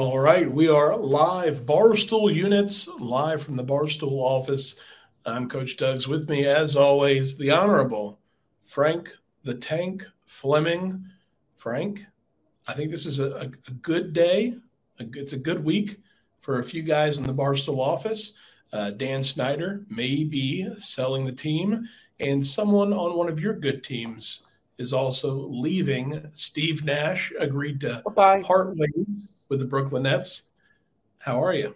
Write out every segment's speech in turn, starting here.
All right, we are live, Barstool units, live from the Barstool office. I'm Coach Doug's with me, as always, the Honorable Frank the Tank Fleming. Frank, I think this is a, a, a good day. A, it's a good week for a few guys in the Barstool office. Uh, Dan Snyder may be selling the team, and someone on one of your good teams is also leaving. Steve Nash agreed to Bye-bye. part ways with the Brooklyn Nets. How are you?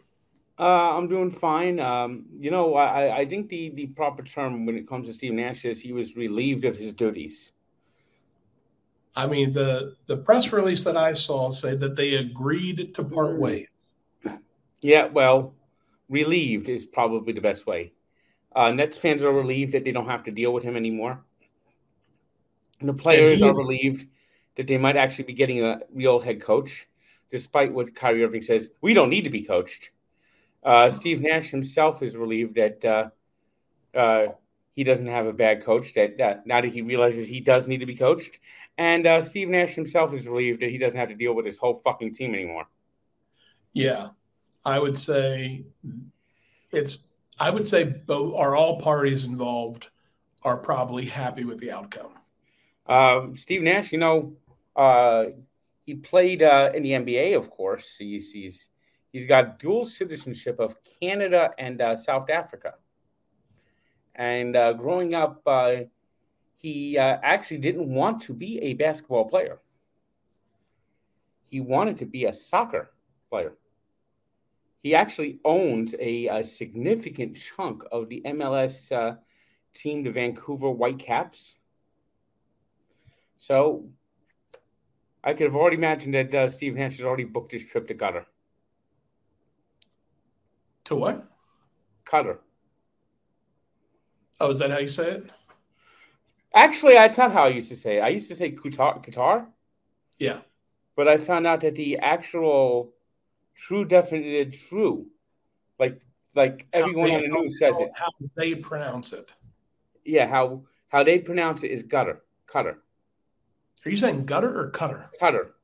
Uh, I'm doing fine. Um, you know, I, I think the, the proper term when it comes to Steve Nash is he was relieved of his duties. I mean, the the press release that I saw said that they agreed to part ways. Yeah, well, relieved is probably the best way. Uh, Nets fans are relieved that they don't have to deal with him anymore. And the players are relieved that they might actually be getting a real head coach, despite what Kyrie Irving says. We don't need to be coached. Uh, Steve Nash himself is relieved that uh, uh, he doesn't have a bad coach. That now that he realizes he does need to be coached, and uh, Steve Nash himself is relieved that he doesn't have to deal with his whole fucking team anymore. Yeah, I would say it's. I would say both are all parties involved are probably happy with the outcome. Uh, Steve Nash, you know, uh, he played uh, in the NBA, of course. He's he's he's got dual citizenship of Canada and uh, South Africa. And uh, growing up, uh, he uh, actually didn't want to be a basketball player. He wanted to be a soccer player. He actually owns a, a significant chunk of the MLS uh, team, the Vancouver Whitecaps. So I could have already imagined that uh, Steve Nash has already booked his trip to Qatar. To what? Qatar. Oh, is that how you say it? Actually, that's not how I used to say it. I used to say Qatar. Qatar. Yeah. But I found out that the actual true definition true, like like everyone they, on the news says it. How they pronounce it. Yeah, how how they pronounce it is gutter. Cutter. Are you saying gutter or cutter? Cutter.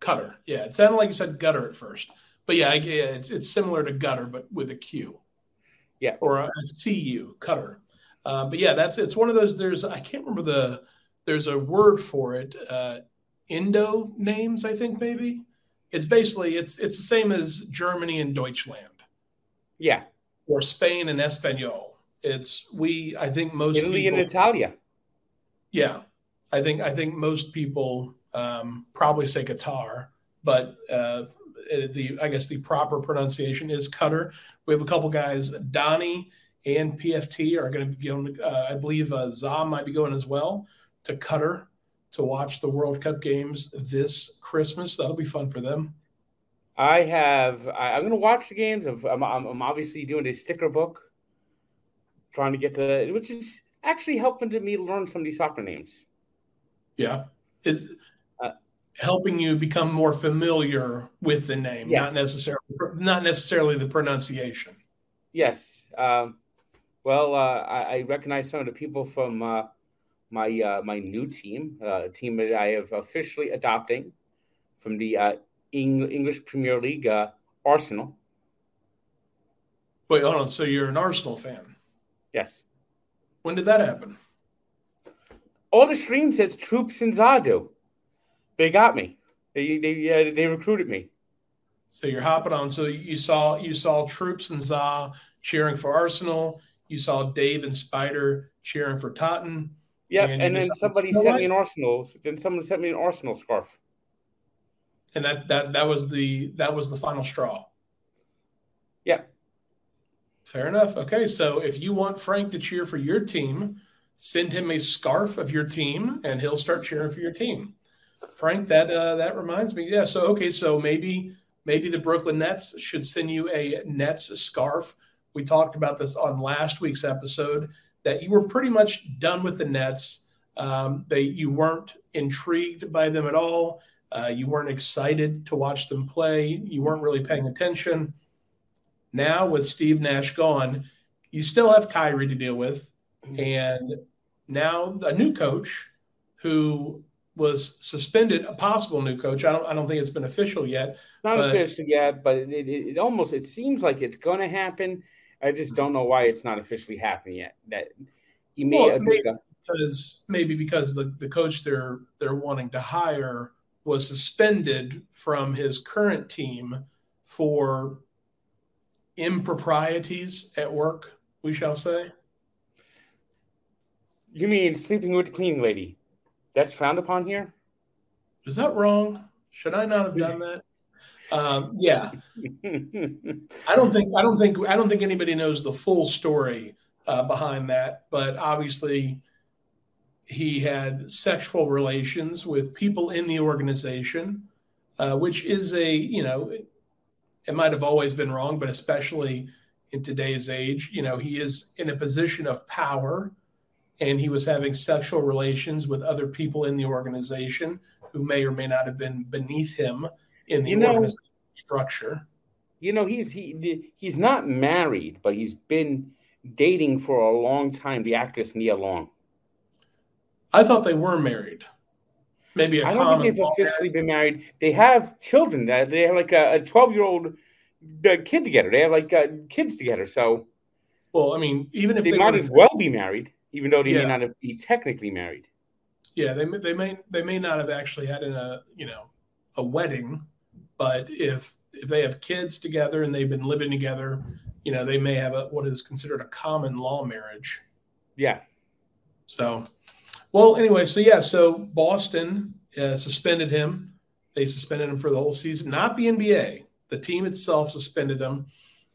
Cutter. Yeah, it sounded like you said gutter at first, but yeah, it's it's similar to gutter, but with a Q. Yeah. Or a CU, cutter. Uh, but yeah, that's it's one of those. There's I can't remember the there's a word for it. Uh, Indo names, I think maybe. It's basically it's it's the same as Germany and Deutschland. Yeah. Or Spain and Espanol. It's we. I think most Italy people, and Italia. Yeah, I think I think most people um, probably say Qatar, but uh, the I guess the proper pronunciation is Qatar. We have a couple guys, Donnie and PFT are going to be going. Uh, I believe uh, Zom might be going as well to Qatar to watch the World Cup games this Christmas. That'll be fun for them. I have. I, am going to watch the games. I'm, I'm, I'm obviously doing a sticker book, trying to get to, which is actually helping to me learn some of these soccer names. Yeah, is uh, helping you become more familiar with the name, yes. not necessarily not necessarily the pronunciation. Yes. Um, well, uh, I, I, recognize some of the people from uh, my uh, my new team, uh, a team that I have officially adopting from the uh, Eng- English Premier League, uh, Arsenal. Wait, hold on. So you're an Arsenal fan? Yes. When did that happen? All the stream says Troops and Zadu. They got me. They they uh, they recruited me. So you're hopping on. So you saw you saw Troops and Za cheering for Arsenal. You saw Dave and Spider cheering for Tottenham. Yeah, and, and then somebody sent me an Arsenal. Then someone sent me an Arsenal scarf. And that that that was the that was the final straw. Yeah. Fair enough. Okay, so if you want Frank to cheer for your team, send him a scarf of your team, and he'll start cheering for your team. Frank, that uh, that reminds me. Yeah. So okay, so maybe maybe the Brooklyn Nets should send you a Nets scarf. We talked about this on last week's episode that you were pretty much done with the Nets. Um, they you weren't intrigued by them at all. Uh, you weren't excited to watch them play. You weren't really paying attention. Now with Steve Nash gone, you still have Kyrie to deal with, and now a new coach who was suspended. A possible new coach. I don't. I don't think it's been official yet. Not but, official yet, but it, it, it, almost it seems like it's going to happen. I just don't know why it's not officially happening yet. That he may well, maybe because maybe because the, the coach they're they're wanting to hire was suspended from his current team for improprieties at work. We shall say. You mean sleeping with the cleaning lady? That's frowned upon here. Is that wrong? Should I not have done that? Um, yeah, I don't think I don't think I don't think anybody knows the full story uh, behind that, but obviously he had sexual relations with people in the organization, uh, which is a you know it, it might have always been wrong, but especially in today's age, you know he is in a position of power, and he was having sexual relations with other people in the organization who may or may not have been beneath him in the you know, structure. You know, he's he he's not married, but he's been dating for a long time. The actress Nia Long. I thought they were married. Maybe I don't think they've officially been married. They have children. They have like a twelve-year-old kid together. They have like uh, kids together. So, well, I mean, even if they, they might as well be married, even though they yeah. may not be technically married. Yeah, they they may they may not have actually had a you know a wedding, but if if they have kids together and they've been living together, you know, they may have a what is considered a common law marriage. Yeah. So, well, anyway, so yeah, so Boston uh, suspended him. They suspended him for the whole season, not the NBA. The team itself suspended him,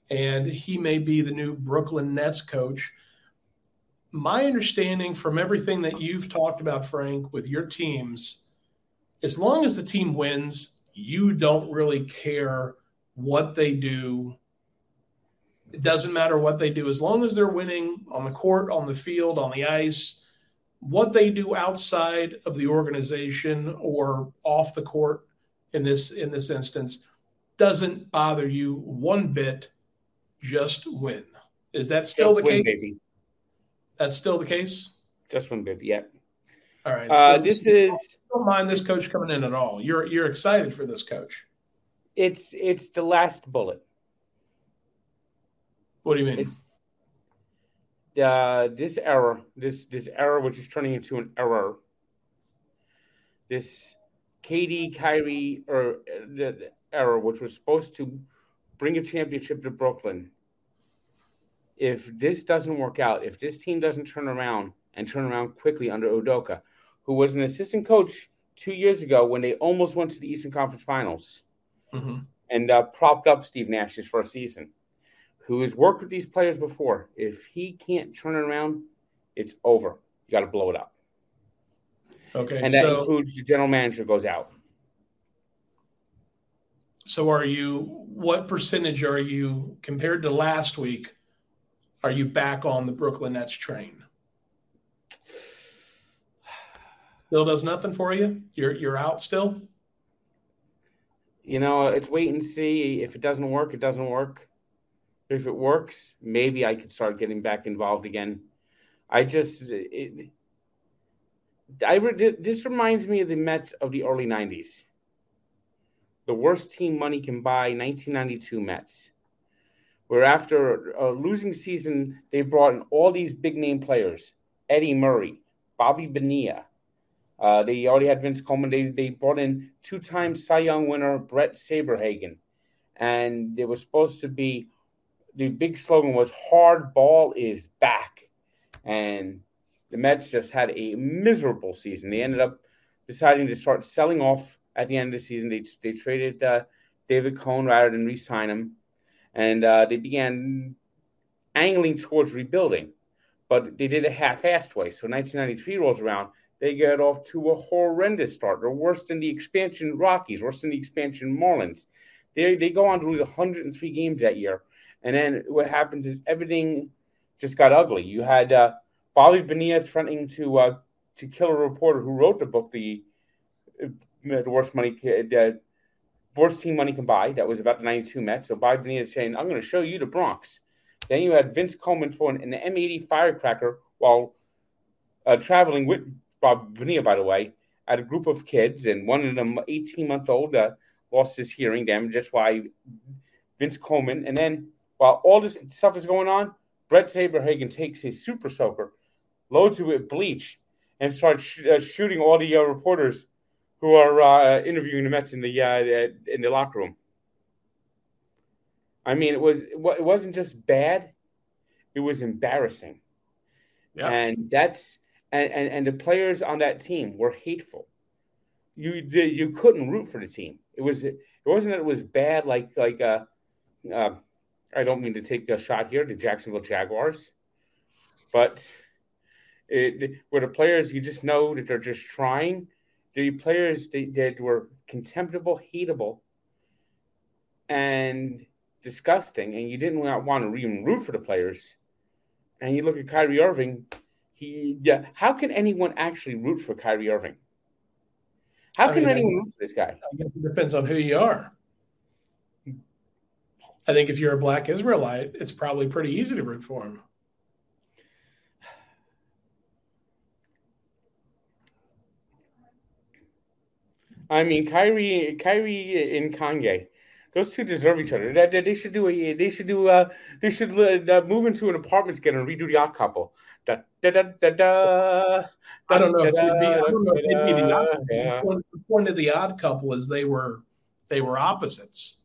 and he may be the new Brooklyn Nets coach. My understanding from everything that you've talked about, Frank, with your teams, as long as the team wins, you don't really care what they do. It doesn't matter what they do as long as they're winning on the court, on the field, on the ice. What they do outside of the organization or off the court in this in this instance doesn't bother you one bit. Just win. Is that still Just the win, case? Baby. That's still the case. Just one baby. Yeah. All right. Uh, this so is don't mind this coach coming in at all. You're you're excited for this coach. It's it's the last bullet. What do you mean? It's uh, this error, this this error, which is turning into an error. This KD Kyrie or uh, the error, which was supposed to bring a championship to Brooklyn. If this doesn't work out, if this team doesn't turn around and turn around quickly under Udoka, who was an assistant coach two years ago when they almost went to the Eastern Conference Finals mm-hmm. and uh, propped up Steve Nash's first season, who has worked with these players before. If he can't turn it around, it's over. You got to blow it up. Okay. And that so, includes the general manager goes out. So, are you, what percentage are you, compared to last week, are you back on the Brooklyn Nets train? still does nothing for you? You're you're out still? You know, it's wait and see. If it doesn't work, it doesn't work. If it works, maybe I could start getting back involved again. I just it, I this reminds me of the Mets of the early '90s. The worst team money can buy, 1992 Mets, where after a losing season, they brought in all these big name players: Eddie Murray, Bobby Bonilla, uh, they already had Vince Coleman. They they brought in two-time Cy Young winner Bret Saberhagen, and it was supposed to be the big slogan was "Hard ball is back," and the Mets just had a miserable season. They ended up deciding to start selling off at the end of the season. They they traded uh, David Cone rather than re-sign him, and uh, they began angling towards rebuilding, but they did it half-assed way. So 1993 rolls around they get off to a horrendous start. They're worse than the expansion Rockies, worse than the expansion Marlins. They they go on to lose 103 games that year, and then what happens is everything just got ugly. You had uh, Bobby Bonilla threatening to uh, to kill a reporter who wrote the book, the uh, the worst money the worst team money can buy. That was about the 92 Mets. So Bob Bonilla is saying, "I'm going to show you the Bronx." Then you had Vince Coleman throwing an M80 firecracker while uh, traveling with Bob Bonilla, by the way, at a group of kids, and one of them, 18 month old, uh, lost his hearing damage. That's why Vince Coleman. And then while all this stuff is going on, Bret Saberhagen takes his super soaker, loads it with bleach, and starts sh- uh, shooting all the uh, reporters who are uh, interviewing the Mets in the uh, in the locker room. I mean, it was it wasn't just bad; it was embarrassing. Yeah. And that's and, and and the players on that team were hateful. You you couldn't root for the team. It was it wasn't that it was bad like like uh, uh I don't mean to take a shot here to Jacksonville Jaguars, but it, where the players you just know that they're just trying. The players they, that were contemptible, hateable, and disgusting, and you didn't want to even root for the players. And you look at Kyrie Irving, he yeah. How can anyone actually root for Kyrie Irving? How can I mean, anyone root for this guy? it depends on who you are. I think if you're a black Israelite, it's probably pretty easy to root for him. I mean, Kyrie, Kyrie, and Kanye, those two deserve each other. They, they should do a. They should do. Uh, they should uh, move into an apartment together and redo the Odd Couple. Da, da, da, da, da, I don't know if they'd be. I don't know if they'd be the odd. Yeah. The point of the Odd Couple is they were they were opposites.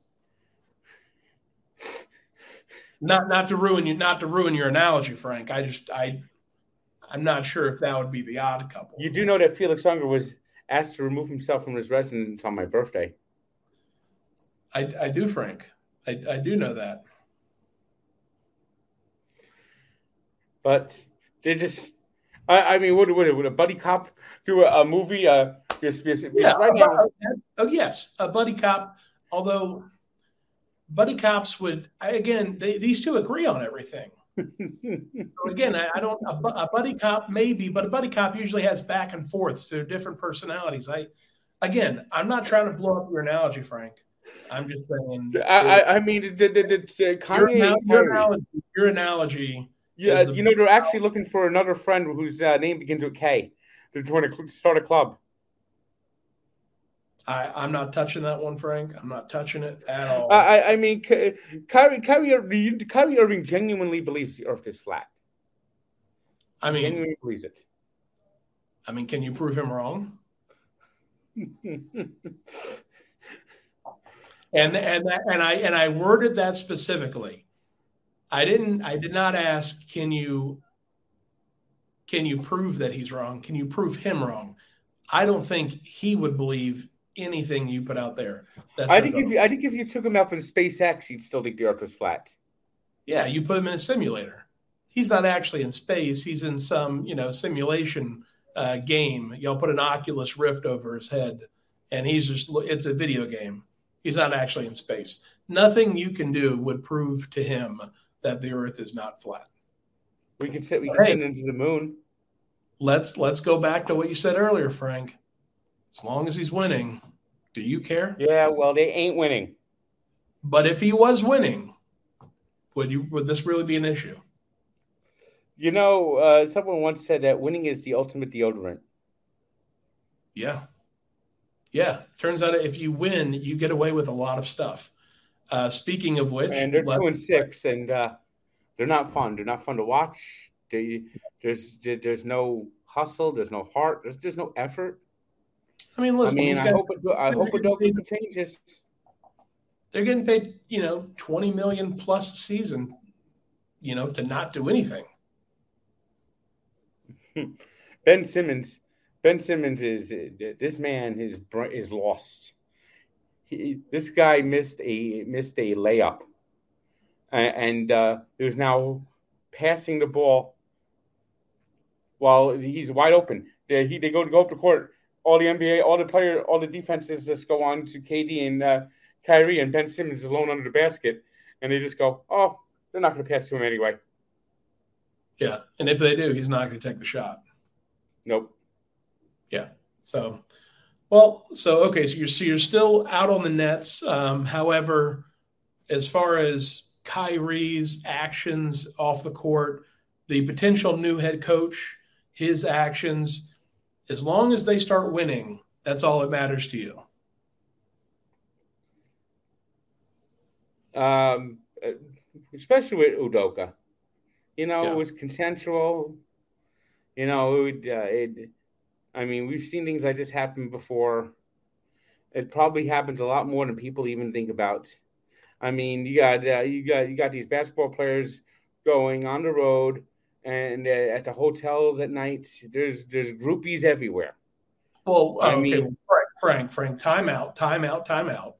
Not not to ruin you, not to ruin your analogy, Frank. I just I I'm not sure if that would be the odd couple. You do know that Felix Unger was asked to remove himself from his residence on my birthday. I, I do, Frank. I, I do know that. But they just, I, I mean, what would, would a buddy cop do a, a movie? Uh, yes, yes, yeah, right now. Oh, yes, a buddy cop. Although buddy cops would, again, they, these two agree on everything. So again, I, I don't a, a, buddy cop maybe, but a buddy cop usually has back and forth, so different personalities. I again, I'm not trying to blow up your analogy, Frank. I'm just saying. I, I mean, the, the, the, your, your, analogy, your analogy. Yeah, you know, they're actually looking for another friend whose uh, name begins with K. They're trying to start a club. I, am not touching that one, Frank. I'm not touching it at all. I, I mean, Kyrie, Kyrie, Kyrie Irving genuinely believes the Earth is flat. I mean, genuinely believes it. I mean, can you prove him wrong? and and and I and I worded that specifically. I didn't. I did not ask. Can you? Can you prove that he's wrong? Can you prove him wrong? I don't think he would believe anything you put out there. I think if you, I think if you took him up in SpaceX, you'd still think the Earth was flat. Yeah, you put him in a simulator. He's not actually in space. He's in some you know simulation uh, game. You'll put an Oculus Rift over his head, and he's just it's a video game. He's not actually in space. Nothing you can do would prove to him that the Earth is not flat. We can sit. We can hey, send him to the moon. Let's let's go back to what you said earlier, Frank. As long as he's winning, do you care? Yeah, well, they ain't winning. But if he was winning, would you would this really be an issue? You know, uh, someone once said that winning is the ultimate deodorant. Yeah. Yeah. Turns out if you win, you get away with a lot of stuff. Uh, speaking of which, and they're two and six, and uh, they're not fun. They're not fun to watch. They, there's there's no hustle. There's no heart. There's there's no effort. I mean, listen. I mean, I hope it. I hope it changes. They're getting paid, you know, twenty million plus a season, you know, to not do anything. Ben Simmons, Ben Simmons is this man is is lost. He, this guy missed a missed a layup, and uh, is now passing the ball while he's wide open. They, he, they go to go up the court all the NBA, all the player, all the defenses just go on to KD and uh, Kyrie, and Ben Simmons alone under the basket, and they just go, "Oh, they're not going to pass to him anyway." Yeah, and if they do, he's not going to take the shot. Nope. Yeah. So, well, so okay, so you're so you're still out on the Nets. Um, however, as far as Kyrie's actions off the court, the potential new head coach, his actions As long as they start winning, that's all that matters to you. Um, especially with Udoka, you know, yeah. it was consensual. You know, it, uh, it. I mean, we've seen things like this happen before. It probably happens a lot more than people even think about. I mean, you got uh, you got you got these basketball players going on the road and uh, at the hotels at night. There's there's groupies everywhere. Well, I okay. mean, Frank, Frank, Frank, timeout, timeout, timeout.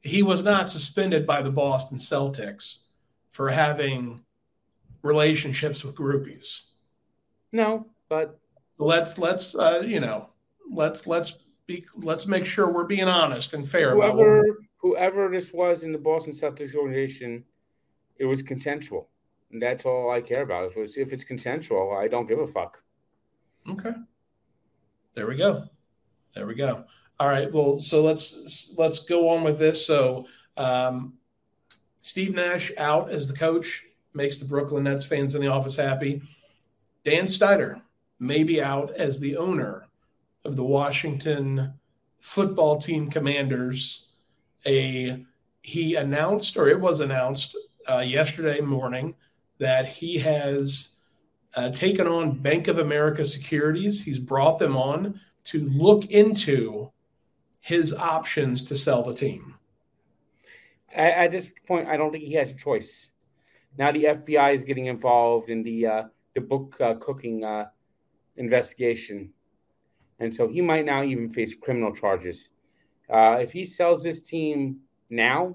He was not suspended by the Boston Celtics for having relationships with groupies. No, but let's let's uh, you know let's let's be let's make sure we're being honest and fair. Whoever whoever this was in the Boston Celtics organization, it was consensual. That's all I care about. If it's if it's consensual, I don't give a fuck. Okay. There we go. There we go. All right. Well, so let's let's go on with this. So um, Steve Nash out as the coach makes the Brooklyn Nets fans in the office happy. Dan Snyder may be out as the owner of the Washington football team Commanders. A he announced, or it was announced uh, yesterday morning, that he has uh, taken on Bank of America securities. He's brought them on to look into his options to sell the team. At, this point, I don't think he has a choice. Now the FBI is getting involved in the uh, the book uh, cooking uh, investigation, and so he might now even face criminal charges. Uh, if he sells this team now,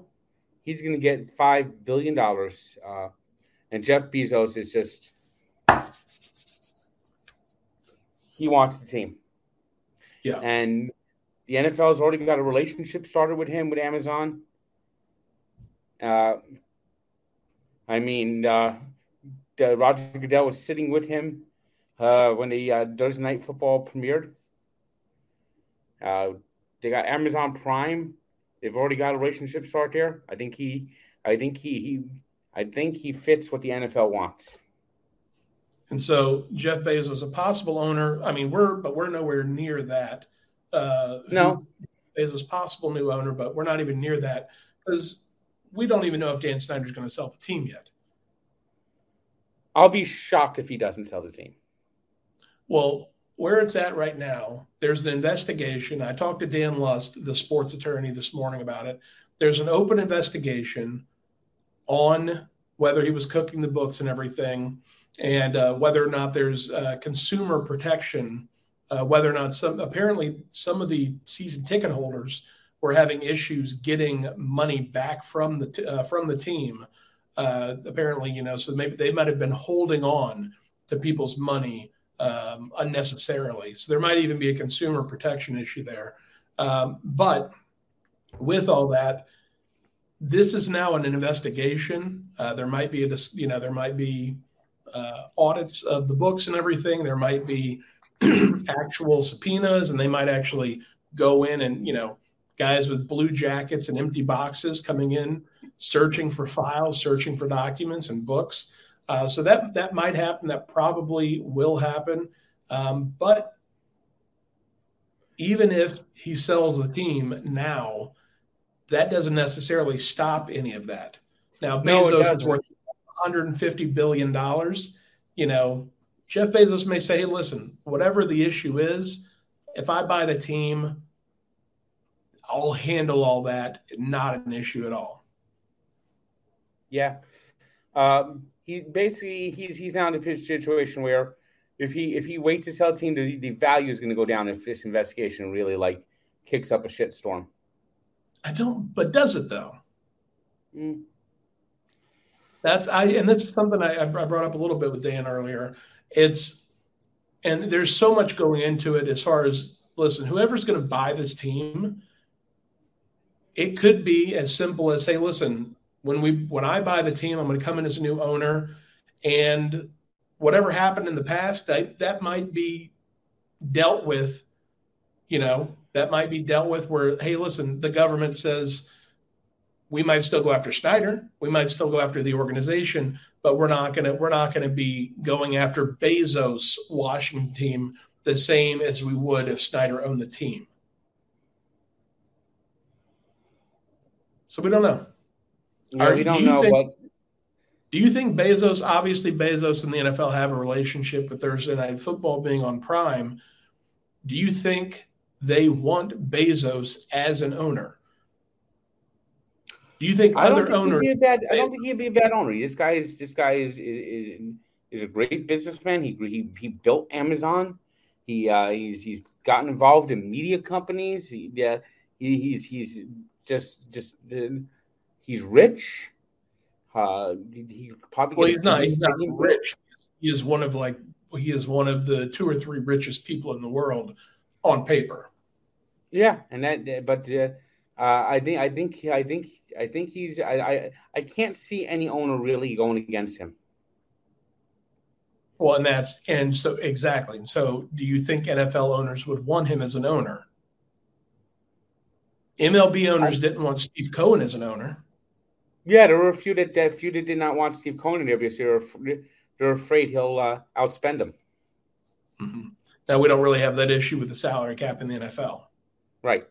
he's going to get five billion dollars uh, and Jeff Bezos is just he wants the team. Yeah. And the NFL has already got a relationship started with him with Amazon. Uh, I mean, uh, Roger Goodell was sitting with him uh, when the uh, Thursday Night Football premiered. Uh, they got Amazon Prime. They've already got a relationship start there. I think he, I think he, he I think he fits what the NFL wants. And so Jeff Bezos, a possible owner. I mean, we're but we're nowhere near that. Uh, no, Bezos possible new owner, but we're not even near that because we don't even know if Dan Snyder's going to sell the team yet. I'll be shocked if he doesn't sell the team. Well, where it's at right now, there's an investigation. I talked to Dan Lust, the sports attorney, this morning about it. There's an open investigation on whether he was cooking the books and everything, and uh, whether or not there's uh, consumer protection. Uh, whether or not some apparently some of the season ticket holders were having issues getting money back from the t- uh, from the team. Uh, apparently, you know, so maybe they might have been holding on to people's money um, unnecessarily. So there might even be a consumer protection issue there. Um, but with all that, this is now an investigation. Uh, there might be a, you know, there might be uh, audits of the books and everything. There might be actual subpoenas, and they might actually go in and, you know, guys with blue jackets and empty boxes coming in, searching for files, searching for documents and books. Uh, so that that might happen. That probably will happen. Um, but even if he sells the team now, that doesn't necessarily stop any of that. Now, Bezos no, is worth 150 billion dollars. You know, Jeff Bezos may say, "Hey, listen, whatever the issue is, if I buy the team, I'll handle all that. Not an issue at all." Yeah, um, he basically he's he's now in a situation where if he if he waits to sell team, the, the value is going to go down if this investigation really like kicks up a shitstorm. I don't, but does it though? Mm. That's I, and this is something I, I brought up a little bit with Dan earlier. It's, and there's so much going into it as far as listen, whoever's going to buy this team, it could be as simple as, hey, listen, when we when I buy the team, I'm going to come in as a new owner, and whatever happened in the past, that that might be dealt with, you know, that might be dealt with where, hey, listen, the government says we might still go after Snyder, we might still go after the organization, but we're not gonna we're not gonna be going after Bezos Washington team the same as we would if Snyder owned the team. So we don't know. No, we don't do know. Think, but... Do you think Bezos, obviously Bezos and the NFL have a relationship with Thursday Night Football being on Prime? Do you think they want Bezos as an owner? Do you think I other think owners? Bad, I don't think he'd be a bad owner. This guy is this guy is is, is a great businessman. He he he built Amazon. He uh, he's he's gotten involved in media companies. He, yeah, he, he's he's just just uh, he's rich. Uh, he probably well, he's not. He's not rich. He is one of like he is one of the two or three richest people in the world on paper. Yeah, and that, but uh, uh, I think, I think, I think, I think he's. I, I, I can't see any owner really going against him. Well, and that's and so exactly. And so, do you think NFL owners would want him as an owner? MLB owners didn't want Steve Cohen as an owner. Yeah, there were a few that, that few that did not want Steve Cohen there because they're they're afraid he'll uh, outspend them. Now we don't really have that issue with the salary cap in the NFL, right?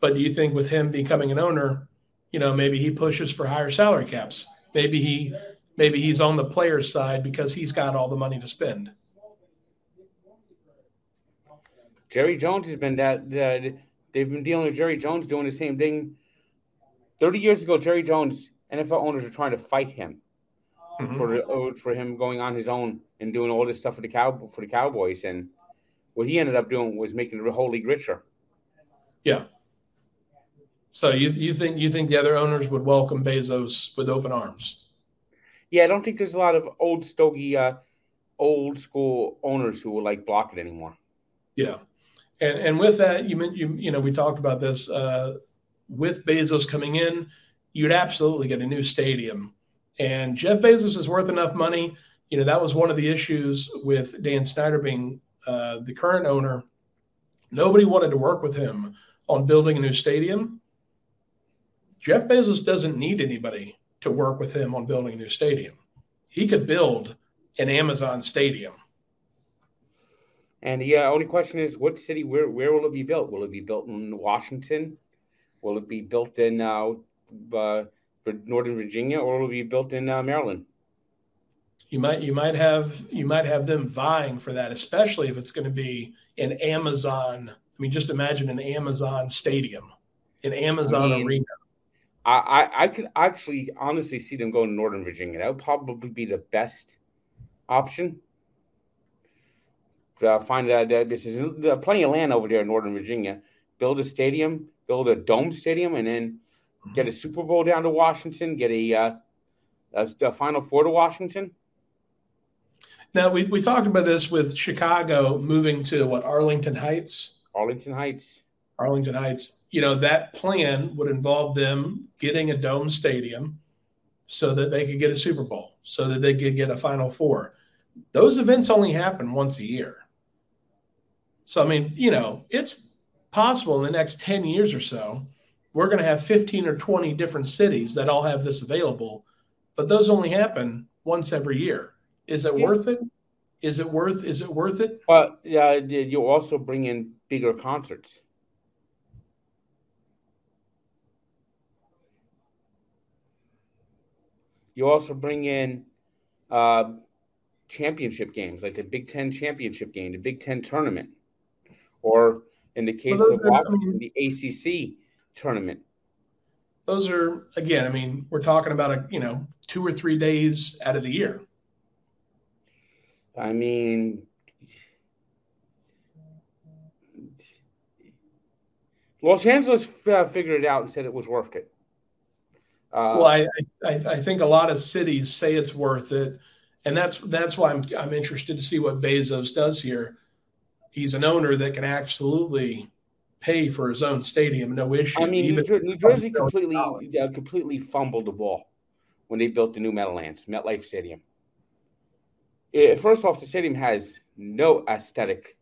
But do you think with him becoming an owner, you know, maybe he pushes for higher salary caps? Maybe he maybe he's on the player's side because he's got all the money to spend. Jerry Jones has been that. Uh, they've been dealing with Jerry Jones doing the same thing. Thirty years ago, Jerry Jones, NFL owners were trying to fight him mm-hmm. for uh, for him going on his own and doing all this stuff for the cow for the Cowboys, and what he ended up doing was making the whole league richer. Yeah. So you you think you think the other owners would welcome Bezos with open arms? Yeah, I don't think there's a lot of old stogie, uh, old school owners who will like block it anymore. Yeah, and and with that, you meant you you know we talked about this uh, with Bezos coming in, you'd absolutely get a new stadium, and Jeff Bezos is worth enough money. You know that was one of the issues with Dan Snyder being uh, the current owner. Nobody wanted to work with him on building a new stadium Jeff Bezos doesn't need anybody to work with him on building a new stadium. He could build an Amazon stadium. And the uh, only question is, what city? Where where will it be built? Will it be built in Washington? Will it be built in uh, uh, for Northern Virginia, or it'll be built in uh, Maryland? You might you might have you might have them vying for that, especially if it's going to be an Amazon. I mean, just imagine an Amazon stadium, an Amazon I mean, arena. I, I, could actually honestly see them going to Northern Virginia. That would probably be the best option. Uh, find out that this is uh, plenty of land over there in Northern Virginia. Build a stadium, build a dome stadium, and then get a Super Bowl down to Washington. Get a, uh, a, a Final Four to Washington. Now we, we talked about this with Chicago moving to what Arlington Heights. Arlington Heights. Arlington Heights you know, that plan would involve them getting a dome stadium so that they could get a Super Bowl, so that they could get a Final Four. Those events only happen once a year. So, I mean, you know, it's possible in the next 10 years or so, we're going to have 15 or 20 different cities that all have this available, but those only happen once every year. Is it yeah. worth it? Is it worth is it worth it? But yeah, you also bring in bigger concerts. You also bring in uh, championship games, like the Big Ten championship game, the Big Ten tournament, or in the case of Washington, the ACC tournament. Those are again. I mean, we're talking about a you know two or three days out of the year. I mean, Los Angeles uh, figured it out and said it was worth it. Uh, well, I, I, I think a lot of cities say it's worth it, and that's that's why I'm I'm interested to see what Bezos does here. He's an owner that can absolutely pay for his own stadium, no issue. I mean, Even New, New Jersey completely uh, completely fumbled the ball when they built the new Meadowlands, MetLife Stadium. It, first off, the stadium has no aesthetic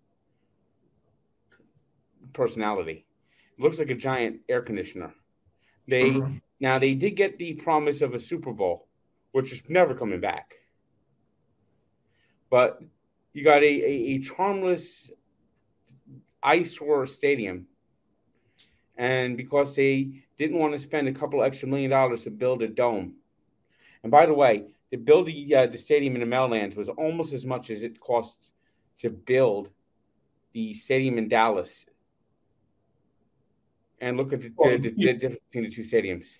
personality. It looks like a giant air conditioner. They mm-hmm. Now they did get the promise of a Super Bowl, which is never coming back. But you got a, a, a charmless eyesore stadium. And because they didn't want to spend a couple extra million dollars to build a dome. And by the way, to build the, uh, the stadium in the Meadowlands was almost as much as it cost to build the stadium in Dallas. And look at the, well, the, the, the difference between the two stadiums.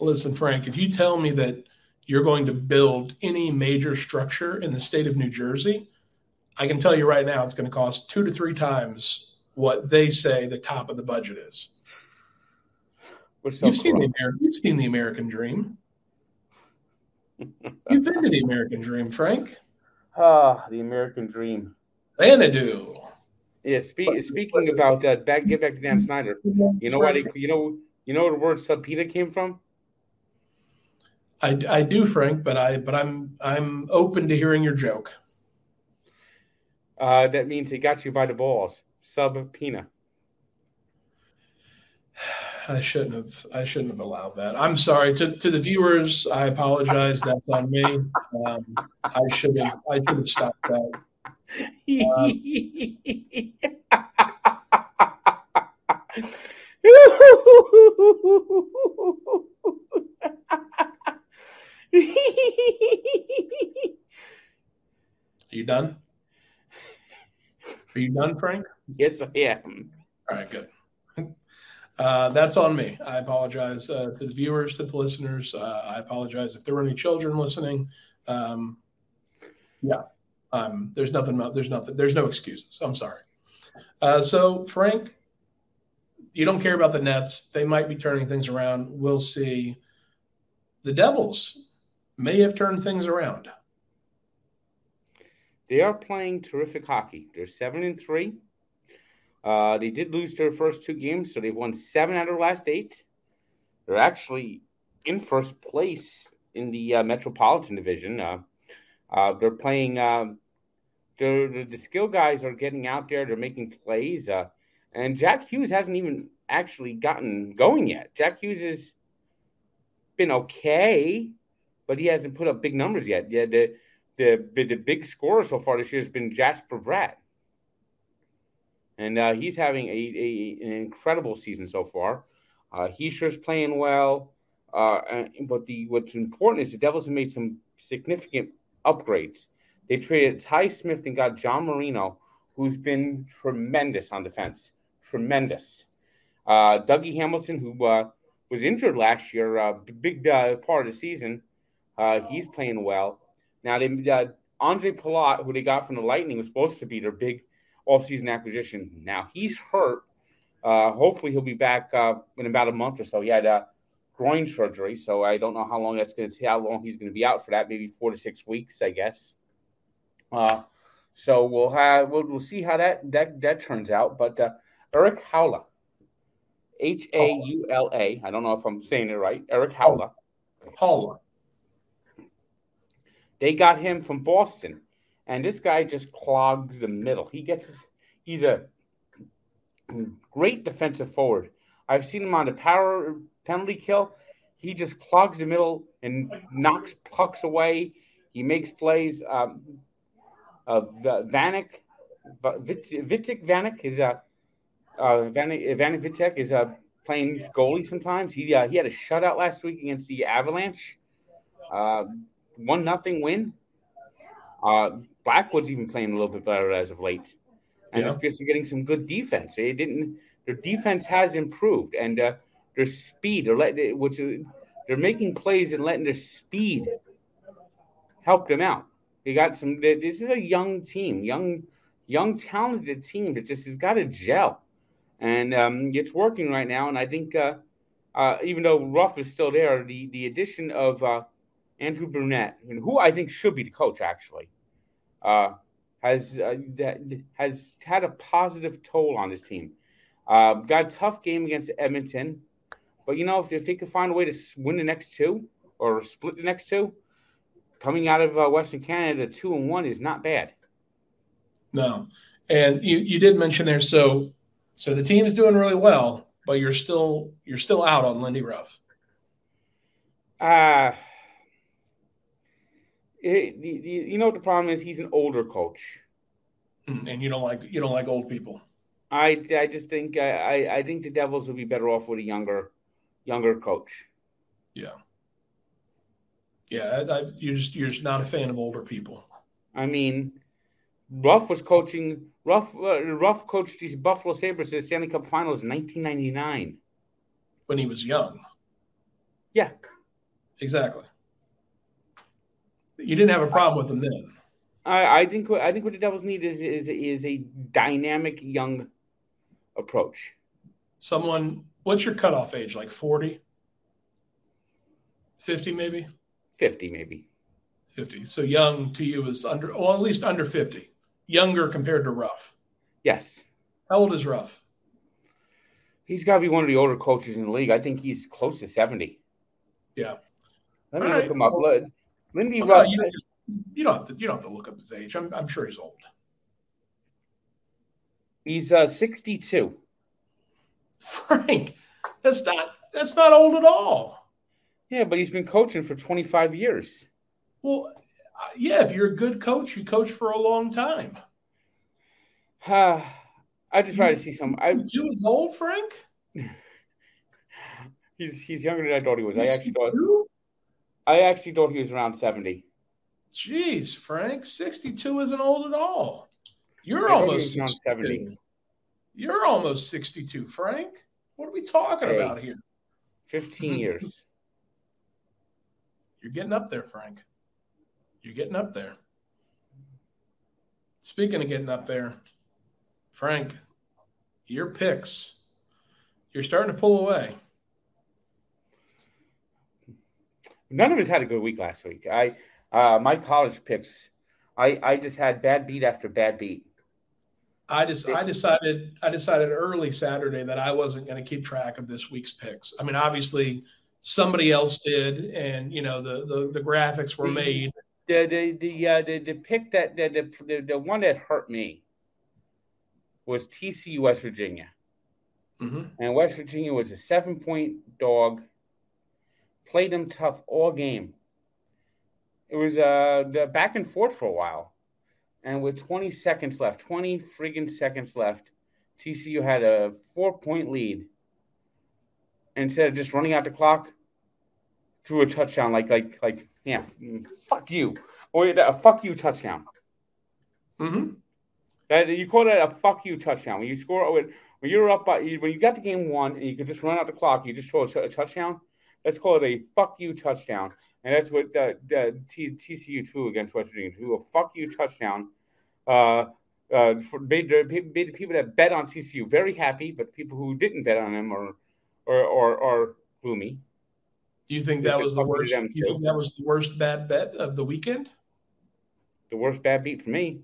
Listen, Frank, if you tell me that you're going to build any major structure in the state of New Jersey, I can tell you right now it's going to cost two to three times what they say the top of the budget is. So you've seen the American, you've seen the American Dream. you've been to the American Dream, Frank. Ah, the American Dream. Xanadu. Yeah. Speak, speaking about that, back get back to Dan Snyder. You know what? You know you know where the word subpoena came from. I, I do, Frank, but I but I'm I'm open to hearing your joke. Uh, that means he got you by the balls. Subpoena. I shouldn't have. I shouldn't have allowed that. I'm sorry to, to the viewers. I apologize. That's on me. Um, I should have. I should have stopped that. Are you done? Are you done, Frank? Yes, I am. All right, good. Uh, that's on me. I apologize uh, to the viewers, to the listeners. Uh, I apologize if there were any children listening. Um, yeah, um, there's nothing. There's nothing. There's no excuses. I'm sorry. Uh, so, Frank, you don't care about the Nets. They might be turning things around. We'll see. The Devils may have turned things around. They are playing terrific hockey. They're seven and three. Uh, they did lose their first two games, so they've won seven out of their last eight. They're actually in first place in the uh, Metropolitan Division. Uh, uh they're playing. Uh, they're, the skill guys are getting out there. They're making plays, uh, and Jack Hughes hasn't even actually gotten going yet. Jack Hughes has been okay, but he hasn't put up big numbers yet. Yeah, the the the big scorer so far this year has been Jesper Bratt and uh, he's having a, a, an incredible season so far. Uh, Hischier's playing well, uh, but the what's important is the Devils have made some significant upgrades. They traded Ty Smith and got John Marino, who's been tremendous on defense, tremendous. Uh, Dougie Hamilton, who uh, was injured last year, uh, big uh, part of the season, uh, he's playing well. Now they uh, Andre Palat, who they got from the Lightning, was supposed to be their big offseason acquisition. Now he's hurt. Uh, hopefully he'll be back uh, in about a month or so. He had a groin surgery, so I don't know how long that's going to take. How long he's going to be out for that? Maybe four to six weeks, I guess. Uh, so we'll have we'll, we'll see how that that that turns out. But uh, Erik Haula, H A U L A. I don't know if I'm saying it right. Erik Haula. Haula. They got him from Boston and this guy just clogs the middle. He gets he's a great defensive forward. I've seen him on the power penalty kill. He just clogs the middle and knocks pucks away. He makes plays. Um, uh, Vanek, Vitek Vanek is a uh, Vanek, Vanek Vitek is a playing goalie sometimes. He uh, he had a shutout last week against the Avalanche. Uh, one nothing win. Uh, Blackwood's even playing a little bit better as of late, and yeah. it's because they're getting some good defense. They didn't. Their defense has improved, and uh, their speed, they're letting, which they're making plays and letting their speed help them out. They got some. This is a young team, young, young talented team that just has got to gel, and um, it's working right now. And I think, uh, uh, even though Ruff is still there, the the addition of uh, Andrew Brunette, who I think should be the coach actually, uh, has uh, has had a positive toll on his team. Uh, got a tough game against Edmonton, but you know if, if they could find a way to win the next two or split the next two, coming out of uh, Western Canada, two and one is not bad. No, and you you did mention there so so the team's doing really well, but you're still you're still out on Lindy Ruff. Uh it, you know what the problem is? He's an older coach. Hmm, and you don't like you don't like old people. I I just think I I think the Devils would be better off with a younger younger coach. Yeah. Yeah, I, I, you're just you're just not a fan of older people. I mean, Ruff was coaching. Ruff uh, Ruff coached these Buffalo Sabres to the Stanley Cup Finals in 1999 when he was young. Yeah, exactly. You didn't have a problem with him then. I, I think I think what the Devils need is is is a dynamic young approach. Someone, what's your cutoff age? Like 40? 50 maybe? 50 maybe. 50. So young to you is under, well, at least under 50. Younger compared to Ruff. Yes. How old is Ruff? He's got to be one of the older coaches in the league. I think he's close to 70. Yeah. Let me All look right. him up. Well, Lindy well, Ruff. You, you, don't have to, you don't have to look up his age. I'm, I'm sure he's old. He's uh, 62. Frank, that's not that's not old at all. Yeah, but he's been coaching for 25 years. Well, uh, yeah, if you're a good coach, you coach for a long time. Uh, I just try to see some. I you was old, Frank. he's he's younger than I thought he was. I actually thought. I actually thought he was around 70. Jeez, Frank, 62 isn't old at all. You're almost 70. You're almost 62, Frank. What are we talking hey, about here? 15 years. You're getting up there, Frank. You're getting up there. Speaking of getting up there, Frank, your picks, you're starting to pull away. None of us had a good week last week. I uh, my college picks, I I just had bad beat after bad beat. I just I decided I decided early Saturday that I wasn't going to keep track of this week's picks. I mean, obviously somebody else did, and you know the the, the graphics were made. The the the uh, the, the pick that the, the the one that hurt me was TCU West Virginia, mm-hmm. and West Virginia was a seven point dog. Played them tough all game. It was uh back and forth for a while and with 20 seconds left, 20 friggin' seconds left, TCU had a four point lead. And instead of just running out the clock, threw a touchdown like like like yeah, fuck you. Or a fuck you touchdown. Mm-hmm. That you call that a fuck you touchdown. When you score when, you're up by when you got the game won and you could just run out the clock, you just throw a, a touchdown. Let's call it a fuck you touchdown. And that's what uh, T- TCU threw against West Virginia. Threw a fuck you touchdown. Uh, uh, for, made, made the people that bet on TCU very happy, but people who didn't bet on them are, or, or, or gloomy. Do you think that was the worst? Do you think that was the worst bad bet of the weekend? The worst bad beat for me.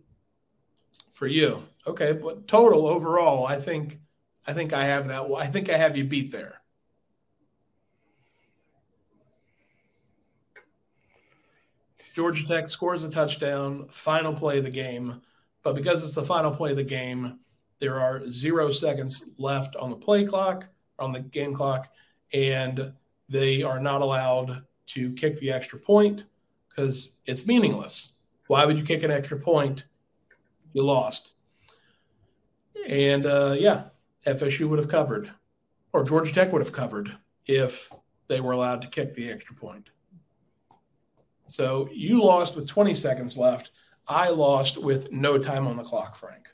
For you, okay, but total overall, I think, I think I have that. I think I have you beat there. Georgia Tech scores a touchdown, final play of the game. But because it's the final play of the game, there are zero seconds left on the play clock, on the game clock, and they are not allowed to kick the extra point because it's meaningless. Why would you kick an extra point? You lost. And uh, yeah, FSU would have covered, or Georgia Tech would have covered if they were allowed to kick the extra point. So you lost with 20 seconds left. I lost with no time on the clock, Frank.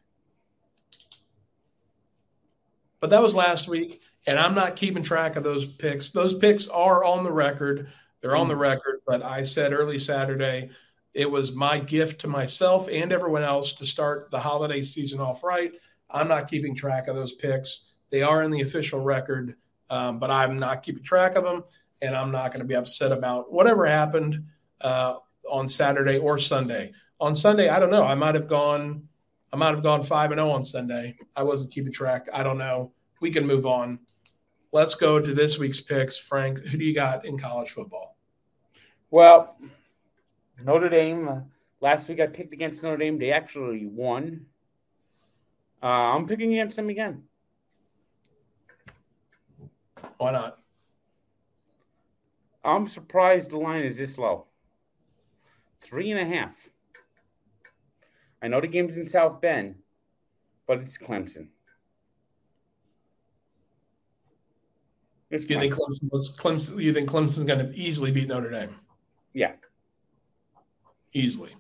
But that was last week, and I'm not keeping track of those picks. Those picks are on the record. They're on the record, but I said early Saturday it was my gift to myself and everyone else to start the holiday season off right. I'm not keeping track of those picks. They are in the official record, um, but I'm not keeping track of them, and I'm not going to be upset about whatever happened uh, on Saturday or Sunday. On Sunday, I don't know. I might have gone. I might have gone five and zero oh on Sunday. I wasn't keeping track. I don't know. We can move on. Let's go to this week's picks. Frank, who do you got in college football? Well, Notre Dame. Last week I picked against Notre Dame. They actually won. Uh, I'm picking against them again. Why not? I'm surprised the line is this low. Three and a half. I know the game's in South Bend, but it's Clemson. It's you think Clemson, Clemson? You think Clemson's going to easily beat Notre Dame? Yeah, easily.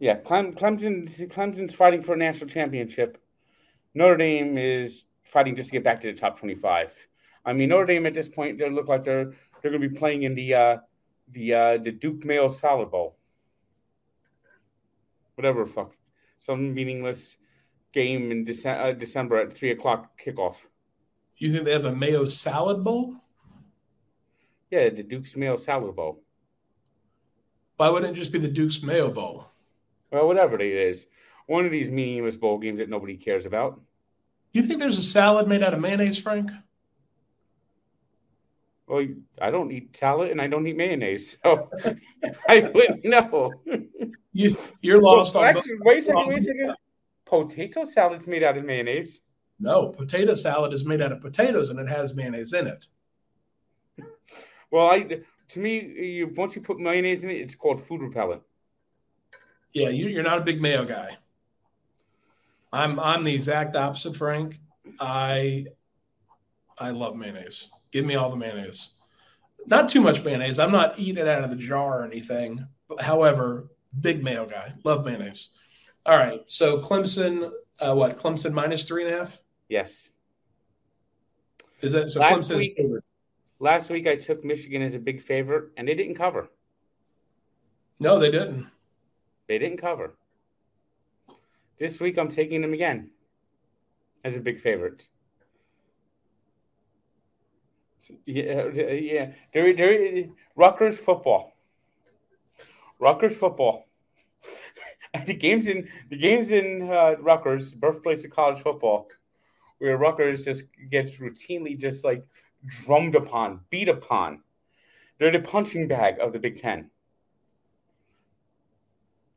Yeah, Clem, Clemson's Clemson's fighting for a national championship. Notre Dame is fighting just to get back to the top twenty-five. I mean, Notre Dame at this point they look like they're they're going to be playing in the uh, the uh, the Duke Mayo Salad Bowl, whatever fuck, some meaningless game in Dece- uh, December at three o'clock kickoff. You think they have a Mayo Salad Bowl? Yeah, the Duke's Mayo Salad Bowl. Why wouldn't it just be the Duke's Mayo Bowl? Well, whatever it is, one of these meaningless bowl games that nobody cares about. You think there's a salad made out of mayonnaise, Frank? Well, I don't eat salad and I don't eat mayonnaise, so I wouldn't know. You, you're lost well, on. Actually, wait a second. Wait a second. Potato salad's made out of mayonnaise. No, potato salad is made out of potatoes and it has mayonnaise in it. Well, I to me, you once you put mayonnaise in it, it's called food repellent. Yeah, you, are not a big mayo guy. I'm I'm the exact opposite, Frank. I I love mayonnaise. Give me all the mayonnaise. Not too much mayonnaise. I'm not eating it out of the jar or anything. But, however, big mayo guy. Love mayonnaise. All right. So Clemson, uh, what? Clemson minus three and a half. Yes. Is that so? Last Clemson week, last week I took Michigan as a big favorite, and they didn't cover. No, they didn't. They didn't cover. This week I'm taking them again as a big favorite. Yeah, yeah. There, there. Rutgers football. Rutgers football. the games in the games in uh, Rutgers, birthplace of college football, where Rutgers just gets routinely just like drummed upon, beat upon. They're the punching bag of the Big Ten.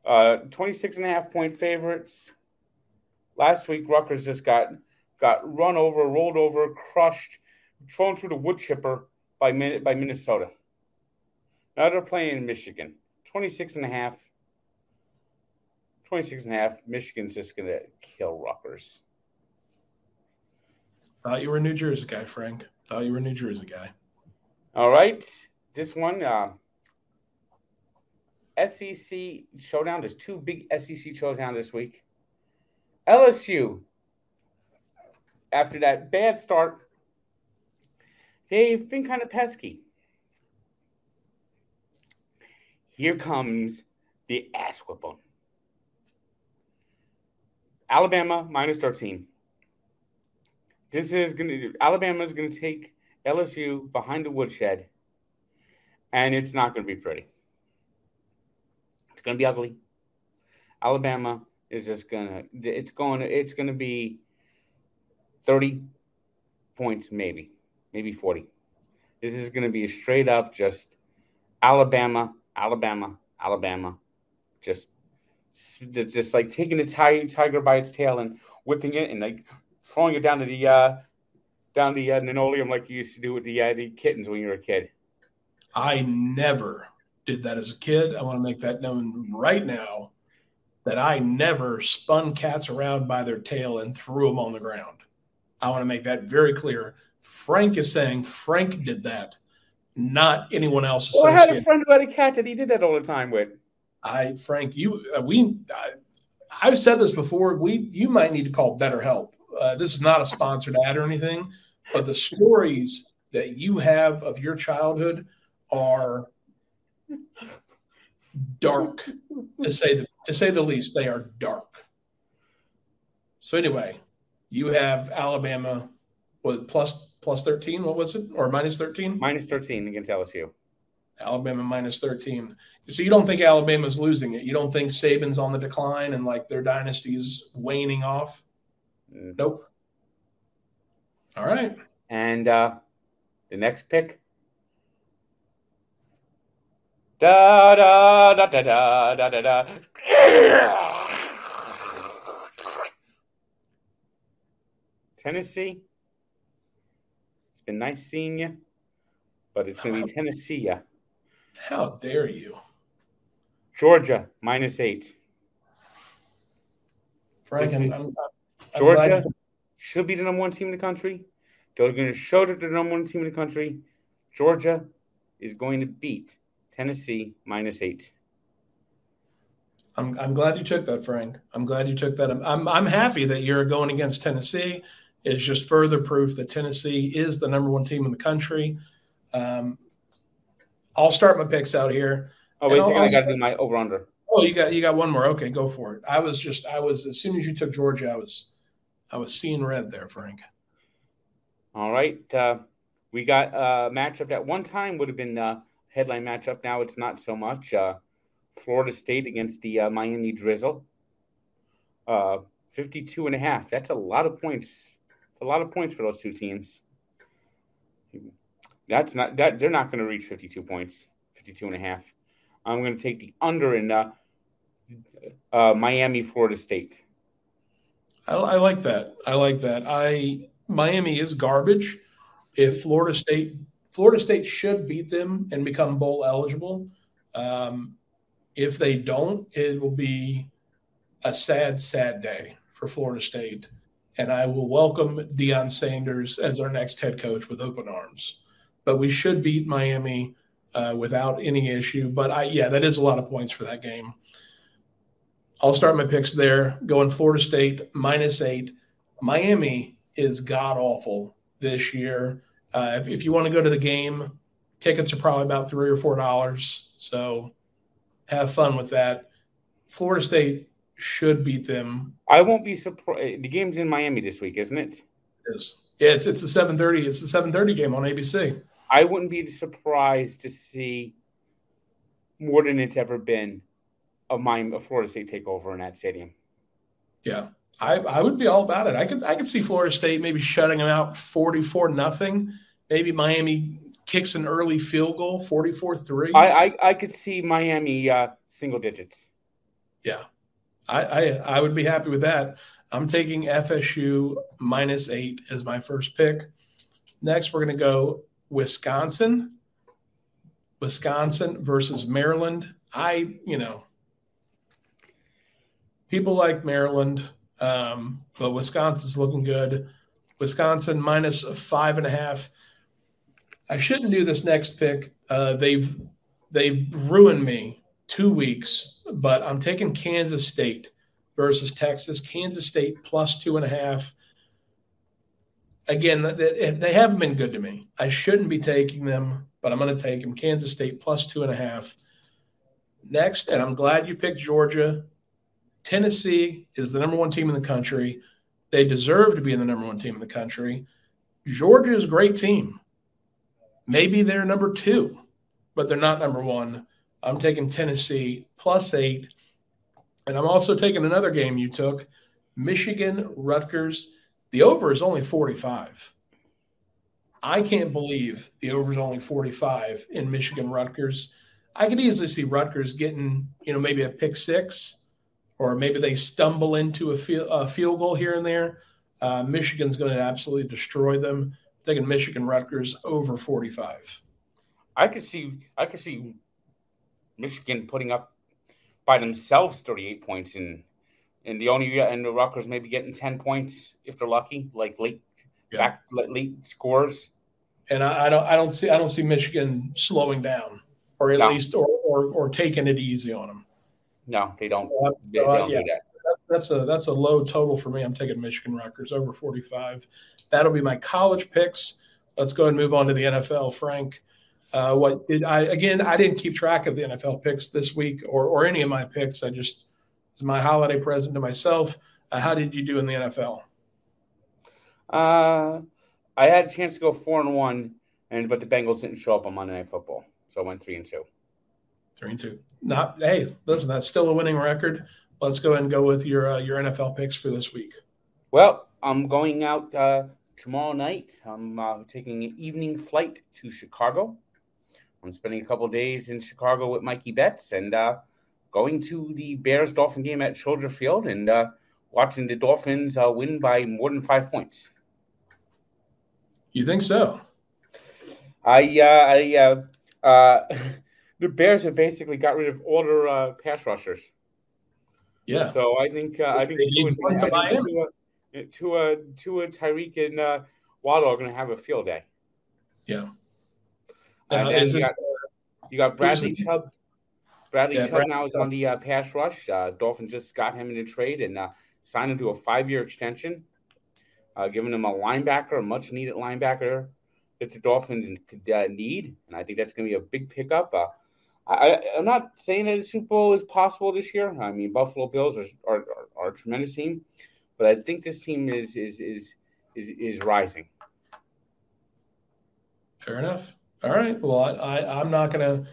Uh, 26 and a half point favorites. Last week, Rutgers just got got run over, rolled over, crushed, thrown through the wood chipper by by Minnesota. Now they're playing in Michigan. 26 and a half. 26 and a half. Michigan's just going to kill Rutgers. Thought you were a New Jersey guy, Frank. Thought you were a New Jersey guy. All right. This one, uh, SEC showdown. There's two big SEC showdown this week. LSU, after that bad start, they've been kind of pesky. Here comes the ass whooping. Alabama minus 13. This is going to Alabama is going to take LSU behind the woodshed, and it's not going to be pretty. It's going to be ugly. Alabama is just gonna it's going to it's going to be 30 points maybe maybe 40 this is going to be a straight up just alabama alabama alabama just just like taking the tiger by its tail and whipping it and like throwing it down to the uh down the uh, linoleum like you used to do with the uh, the kittens when you were a kid i never did that as a kid i want to make that known right now that I never spun cats around by their tail and threw them on the ground. I want to make that very clear. Frank is saying Frank did that, not anyone else. Well, I had a friend who had a cat that he did that all the time with. I, Frank, you, uh, we, I, have said this before. We, you might need to call BetterHelp. Uh, this is not a sponsored ad or anything, but the stories that you have of your childhood are dark to say the to say the least. They are dark. So anyway, you have Alabama plus plus 13 what was it? Or minus 13 minus 13 against lsu alabama minus 13 so you don't think alabama's losing it? You don't think saban's on the decline and like their dynasty's waning off? Mm. nope. All right. And uh the next pick. Da da da da da da da da. Tennessee. Been nice seeing you, but it's going to be Tennessee. Yeah. How dare you? Georgia minus eight. Frank, I'm, I'm, I'm Georgia glad should be the number one team in the country. They're going to show that they're the number one team in the country. Georgia is going to beat Tennessee minus eight. I'm, I'm glad you took that, Frank. I'm glad you took that. I'm, I'm, I'm happy that you're going against Tennessee. It's just further proof that Tennessee is the number one team in the country. Um, I'll start my picks out here. Oh wait, a second, I got to do my over under. Oh, you got you got one more. Okay, go for it. I was just I was as soon as you took Georgia, I was I was seeing red there, Frank. All right, uh, we got a matchup that one time would have been a headline matchup. Now it's not so much. Uh, Florida State against the uh, Miami Drizzle. Uh, 52 and a half. That's a lot of points. It's a lot of points for those two teams. That's not that they're not going to reach 52 points, 52 and a half. I'm going to take the under in uh, uh, Miami, Florida State. I, I like that. I like that. I Miami is garbage. If Florida State Florida State should beat them and become bowl eligible. Um, if they don't, it will be a sad, sad day for Florida State. And I will welcome Deion Sanders as our next head coach with open arms. But we should beat Miami uh, without any issue. But I, yeah, that is a lot of points for that game. I'll start my picks there. Going Florida State minus eight. Miami is god awful this year. Uh, if, if you want to go to the game, tickets are probably about three or four dollars. So have fun with that. Florida State should beat them. I won't be surprised. The game's in Miami this week, isn't it? It is. Yeah, it's it's a seven thirty. It's a seven thirty game on ABC. I wouldn't be surprised to see more than it's ever been of Miami, a Florida State takeover in that stadium. Yeah, I, I would be all about it. I could I could see Florida State maybe shutting them out forty four nothing. Maybe Miami kicks an early field goal, 44-3. I, I, I could see Miami uh, single digits. Yeah, I, I I would be happy with that. I'm taking FSU minus eight as my first pick. Next, we're going to go Wisconsin. Wisconsin versus Maryland. I, you know, people like Maryland, um, but Wisconsin's looking good. Wisconsin minus five and a half. I shouldn't do this next pick. Uh, they've they've ruined me two weeks, but I'm taking Kansas State versus Texas. Kansas State plus two and a half. Again, they haven't been good to me. I shouldn't be taking them, but I'm going to take them. Kansas State plus two and a half. Next, and I'm glad you picked Georgia. Tennessee is the number one team in the country. They deserve to be in the number one team in the country. Georgia is a great team. Maybe they're number two, but they're not number one. I'm taking Tennessee plus eight. And I'm also taking another game you took Michigan, Rutgers. The over is only 45. I can't believe the over is only 45 in Michigan, Rutgers. I could easily see Rutgers getting, you know, maybe a pick six, or maybe they stumble into a field, a field goal here and there. Uh, Michigan's going to absolutely destroy them. I'm taking Michigan, Rutgers over 45. I could see, I could see Michigan putting up by themselves 38 points in and the only and the Rutgers maybe getting 10 points if they're lucky, like late yeah. back late scores. And I, I, don't I don't see I don't see Michigan slowing down or at no. least or, or, or taking it easy on them. No, they don't. So, they, they don't yeah, do that. That's a that's a low total for me. I'm taking Michigan Rutgers over 45. That'll be my college picks. Let's go and move on to the NFL, Frank. Uh, what did I again? I didn't keep track of the NFL picks this week or or any of my picks. I just my holiday present to myself. Uh, how did you do in the NFL? Uh, I had a chance to go four and one, and but the Bengals didn't show up on Monday Night Football, so I went three and two. Three and two. Not hey, listen, that's still a winning record. Let's go ahead and go with your uh, your NFL picks for this week. Well, I'm going out uh, tomorrow night. I'm uh, taking an evening flight to Chicago. I'm spending a couple days in Chicago with Mikey Betts and uh, going to the Bears Dolphin game at Soldier Field and uh, watching the Dolphins uh, win by more than five points. You think so? I, uh, I, uh, the Bears have basically got rid of all their uh, pass rushers. Yeah. So I think uh, I think Tua is gonna, I think Tua, Tua, Tua, Tyreek, and uh, Waddle are going to have a field day. Yeah. And then you, got, you got Bradley Chubb. Bradley yeah, Chubb Brad, now is on the uh, pass rush. Uh, Dolphins just got him in a trade and uh, signed him to a five-year extension, uh, giving him a linebacker, a much-needed linebacker that the Dolphins uh, need, and I think that's going to be a big pickup. Uh, I, am not saying that the Super Bowl is possible this year. I mean, Buffalo Bills are, are, are, are, a tremendous team, but I think this team is is is is, is rising. Fair enough. All right. Well, I, I I'm not gonna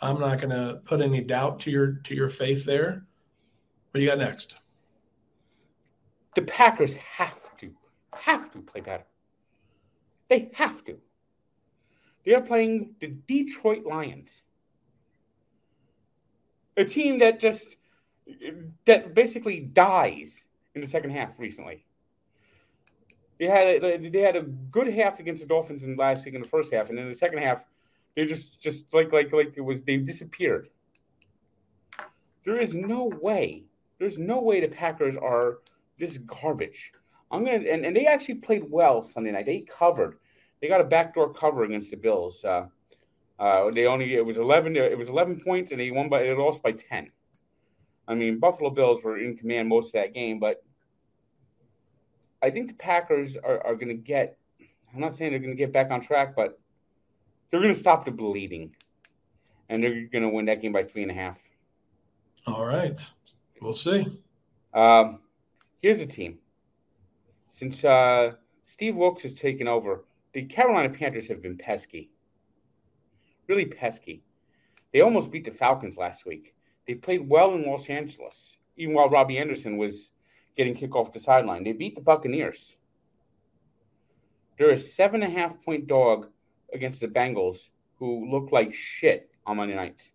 I'm not gonna put any doubt to your to your faith there. What do you got next? The Packers have to have to play better. They have to. They are playing the Detroit Lions, a team that just that basically dies in the second half recently. They had a, they had a good half against the Dolphins in last week in the first half, and in the second half, they just just like like like it was they disappeared. There is no way. There's no way the Packers are this garbage. I'm gonna and, and they actually played well Sunday night. They covered. They got a backdoor cover against the Bills. Uh, uh, they only it was eleven. It was eleven points, and they won by they lost by ten. I mean, Buffalo Bills were in command most of that game, but I think the Packers are, are going to get. I'm not saying they're going to get back on track, but they're going to stop the bleeding, and they're going to win that game by three and a half. All right, we'll see. Um, here's a team. Since uh, Steve Wilks has taken over, the Carolina Panthers have been pesky, really pesky. They almost beat the Falcons last week. They played well in Los Angeles, even while Robbie Anderson was getting kicked off the sideline. They beat the Buccaneers. They're a seven and a half point dog against the Bengals, who look like shit on Monday night.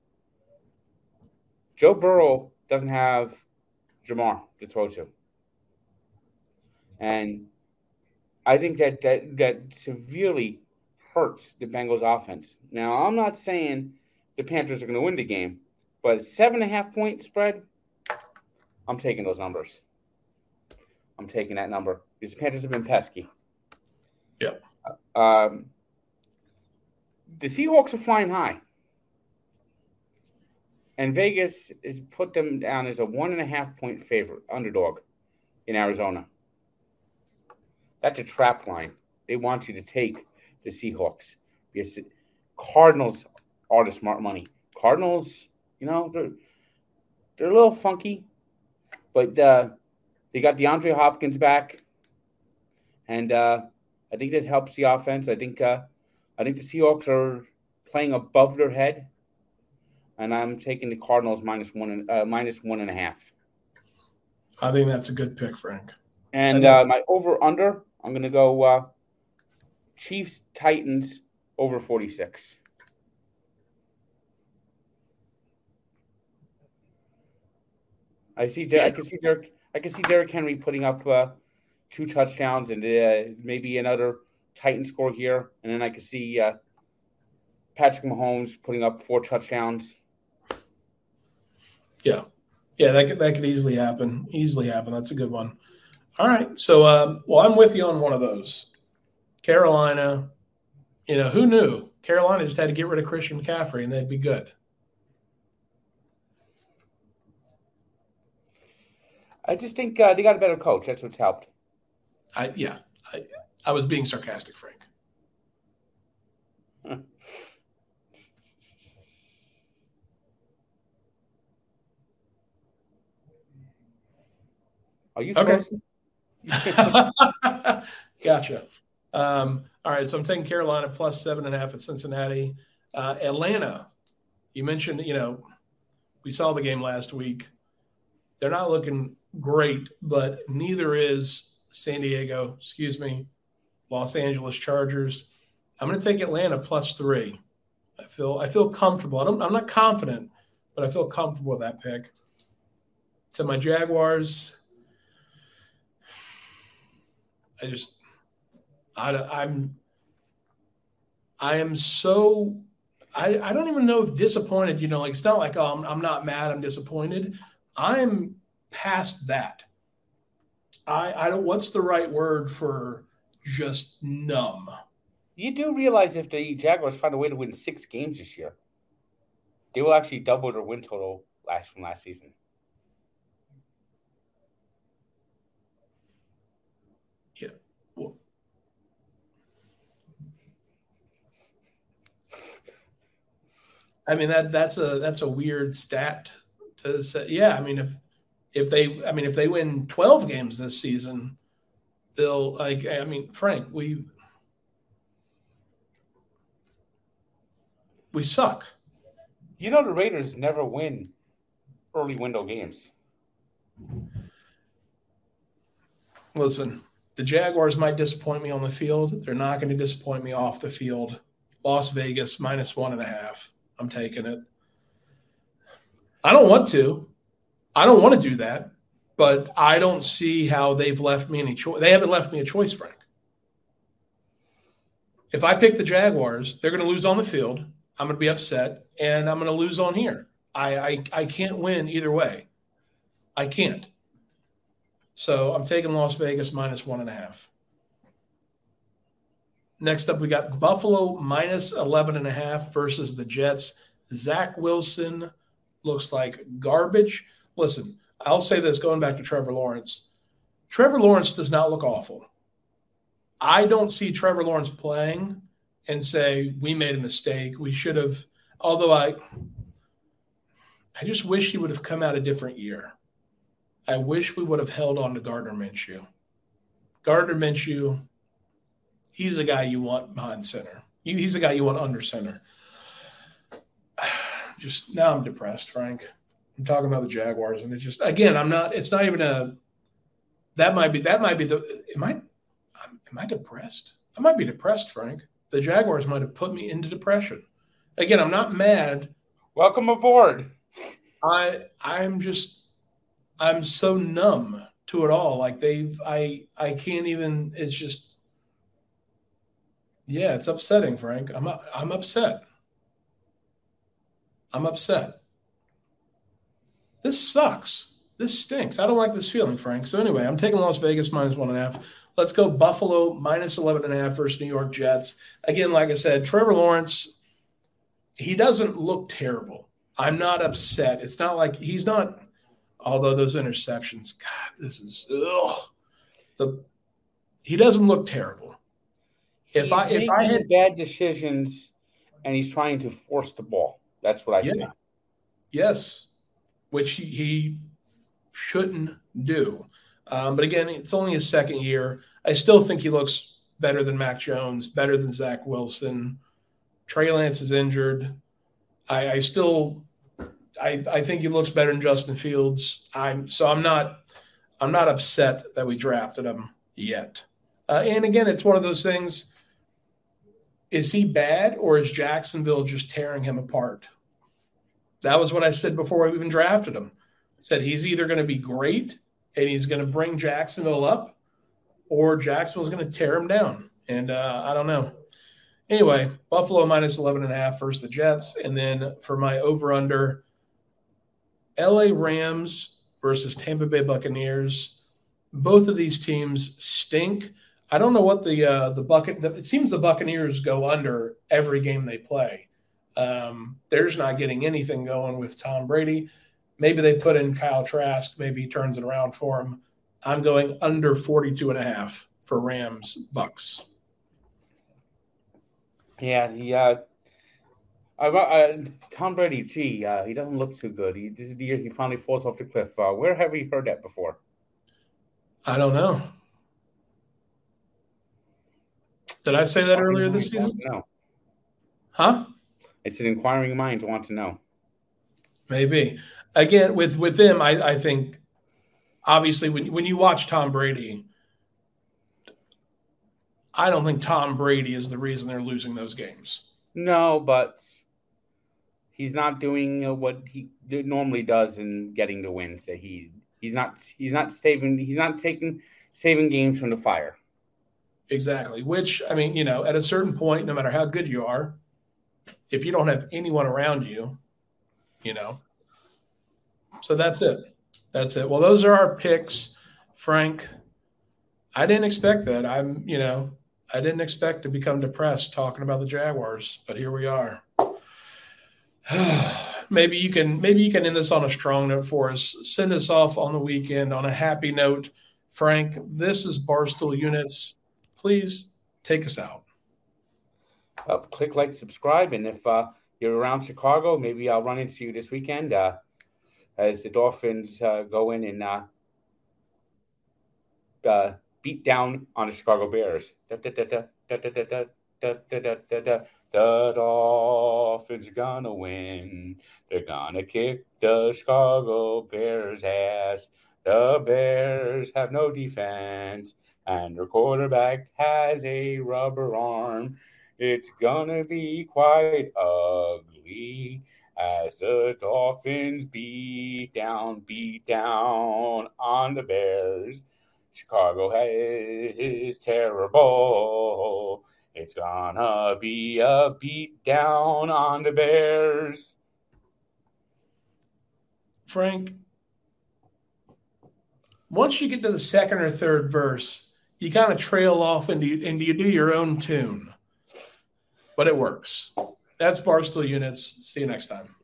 Joe Burrow doesn't have Ja'Marr to throw to. And I think that, that that severely hurts the Bengals offense. Now, I'm not saying the Panthers are going to win the game, but seven and a half point spread, I'm taking those numbers. I'm taking that number because the Panthers have been pesky. Yeah. Um, the Seahawks are flying high. And Vegas has put them down as a one and a half point favorite, underdog in Arizona. That's a trap line. They want you to take the Seahawks because Cardinals are the smart money. Cardinals, you know, they're, they're a little funky, but uh, they got DeAndre Hopkins back, and uh, I think that helps the offense. I think uh, I think the Seahawks are playing above their head, and I'm taking the Cardinals minus one and uh, minus one and a half. I think that's a good pick, Frank. And uh, my over under, I'm going to go uh, Chiefs Titans over 46. I see. Derrick, I can see Derrick. I can see Derrick Henry putting up uh, two touchdowns and uh, maybe another Titan score here, and then I can see uh, Patrick Mahomes putting up four touchdowns. Yeah, yeah, that could that could easily happen. Easily happen. That's a good one. All right, so um, well, I'm with you on one of those. Carolina, you know, who knew? Carolina just had to get rid of Christian McCaffrey and they'd be good. I just think uh, they got a better coach. That's what's helped. I yeah, I, I was being sarcastic, Frank. Are you? Okay. gotcha. Um, all right, so I'm taking Carolina plus seven and a half at Cincinnati. Uh, Atlanta, you mentioned, you know, we saw the game last week. They're not looking great, but neither is San Diego, excuse me, Los Angeles Chargers. I'm going to take Atlanta plus three. I feel I feel comfortable. I am not confident, but I feel comfortable with that pick. To my Jaguars, I just I, I'm I am so I, I don't even know if disappointed. You know, like it's not like oh I'm, I'm not mad. I'm disappointed. I'm past that, I I don't. What's the right word for just numb? You do realize if the Jaguars find a way to win six games this year, they will actually double their win total last from last season. Yeah. Well, I mean that that's a that's a weird stat to say. Yeah, I mean if if they I mean if they win 12 games this season, they'll like I mean Frank, we we suck. You know the Raiders never win early window games. Listen, the Jaguars might disappoint me on the field. They're not going to disappoint me off the field. Las Vegas minus one and a half. I'm taking it. I don't want to. I don't want to do that, but I don't see how they've left me any choice. They haven't left me a choice, Frank. If I pick the Jaguars, they're going to lose on the field. I'm going to be upset, and I'm going to lose on here. I, I I can't win either way. I can't. So I'm taking Las Vegas minus one and a half. Next up, we got Buffalo minus 11 and a half versus the Jets. Zach Wilson looks like garbage. Listen, I'll say this going back to Trevor Lawrence. Trevor Lawrence does not look awful. I don't see Trevor Lawrence playing and say, we made a mistake. We should have, although I, I just wish he would have come out a different year. I wish we would have held on to Gardner Minshew. Gardner Minshew, he's a guy you want behind center. He's a guy you want under center. Just now I'm depressed, Frank. I'm talking about the Jaguars, and it's just again, I'm not. It's not even a. That might be. That might be the. Am I? Am I depressed? I might be depressed, Frank. The Jaguars might have put me into depression. Again, I'm not mad. Welcome aboard. I I'm just I'm so numb to it all. Like they've I I can't even. It's just yeah, it's upsetting, Frank. I'm I'm upset. I'm upset. This sucks. This stinks. I don't like this feeling, Frank. So anyway, I'm taking Las Vegas minus one and a half. Let's go Buffalo minus 11 and a half versus New York Jets. Again, like I said, Trevor Lawrence, he doesn't look terrible. I'm not upset. It's not like he's not, although those interceptions, God, this is, ugh. The, he doesn't look terrible if I if I had bad decisions and he's trying to force the ball. That's what I yeah. see. Yes, which he, shouldn't do. Um, but again, it's only his second year. I still think he looks better than Mac Jones, better than Zach Wilson. Trey Lance is injured. I, I still, I, I think he looks better than Justin Fields. I'm so I'm not, I'm not upset that we drafted him yet. Uh, and again, it's one of those things is he bad or is Jacksonville just tearing him apart? That was what I said before I even drafted him. I said he's either going to be great and he's going to bring Jacksonville up or Jacksonville's going to tear him down. And uh, I don't know. Anyway, Buffalo minus 11 and a half versus the Jets. And then for my over under, LA Rams versus Tampa Bay Buccaneers. Both of these teams stink. I don't know what the uh, the bucket. It seems the Buccaneers go under every game they play. Um, they're not getting anything going with Tom Brady. Maybe they put in Kyle Trask. Maybe he turns it around for him. I'm going under 42 and a half for Rams Bucks. Yeah, he, uh, I, uh, Tom Brady, gee, uh, he doesn't look too good. He, this is the year he finally falls off the cliff. Uh, where have we heard that before? I don't know. Did I say that earlier this season? No. Huh? It's an inquiring minds want to know. Maybe. Again, with with them, I, I think obviously when when you watch Tom Brady, I don't think Tom Brady is the reason they're losing those games. No, but he's not doing uh, what he normally does in getting the wins. That he he's not he's not saving he's not taking saving games from the fire. Exactly. Which, I mean, you know, at a certain point, no matter how good you are, if you don't have anyone around you, you know, so that's it. That's it. Well, those are our picks, Frank. I didn't expect that. I'm, you know, I didn't expect to become depressed talking about the Jaguars, but here we are. maybe you can maybe you can end this on a strong note for us. Send us off on the weekend on a happy note. Frank, this is Barstool Units. Please take us out. Uh, click like, subscribe, and if uh, you're around Chicago, maybe I'll run into you this weekend uh, as the Dolphins uh, go in and uh, uh, beat down on the Chicago Bears. The Dolphins gonna win. They're gonna kick the Chicago Bears' ass. The Bears have no defense, and their quarterback has a rubber arm. It's gonna be quite ugly as the Dolphins beat down, beat down on the Bears. Chicago is terrible. It's gonna be a beat down on the Bears. Frank, once you get to the second or third verse, you kind of trail off you, and you do your own tune, but it works. That's Barstool Units. See you next time.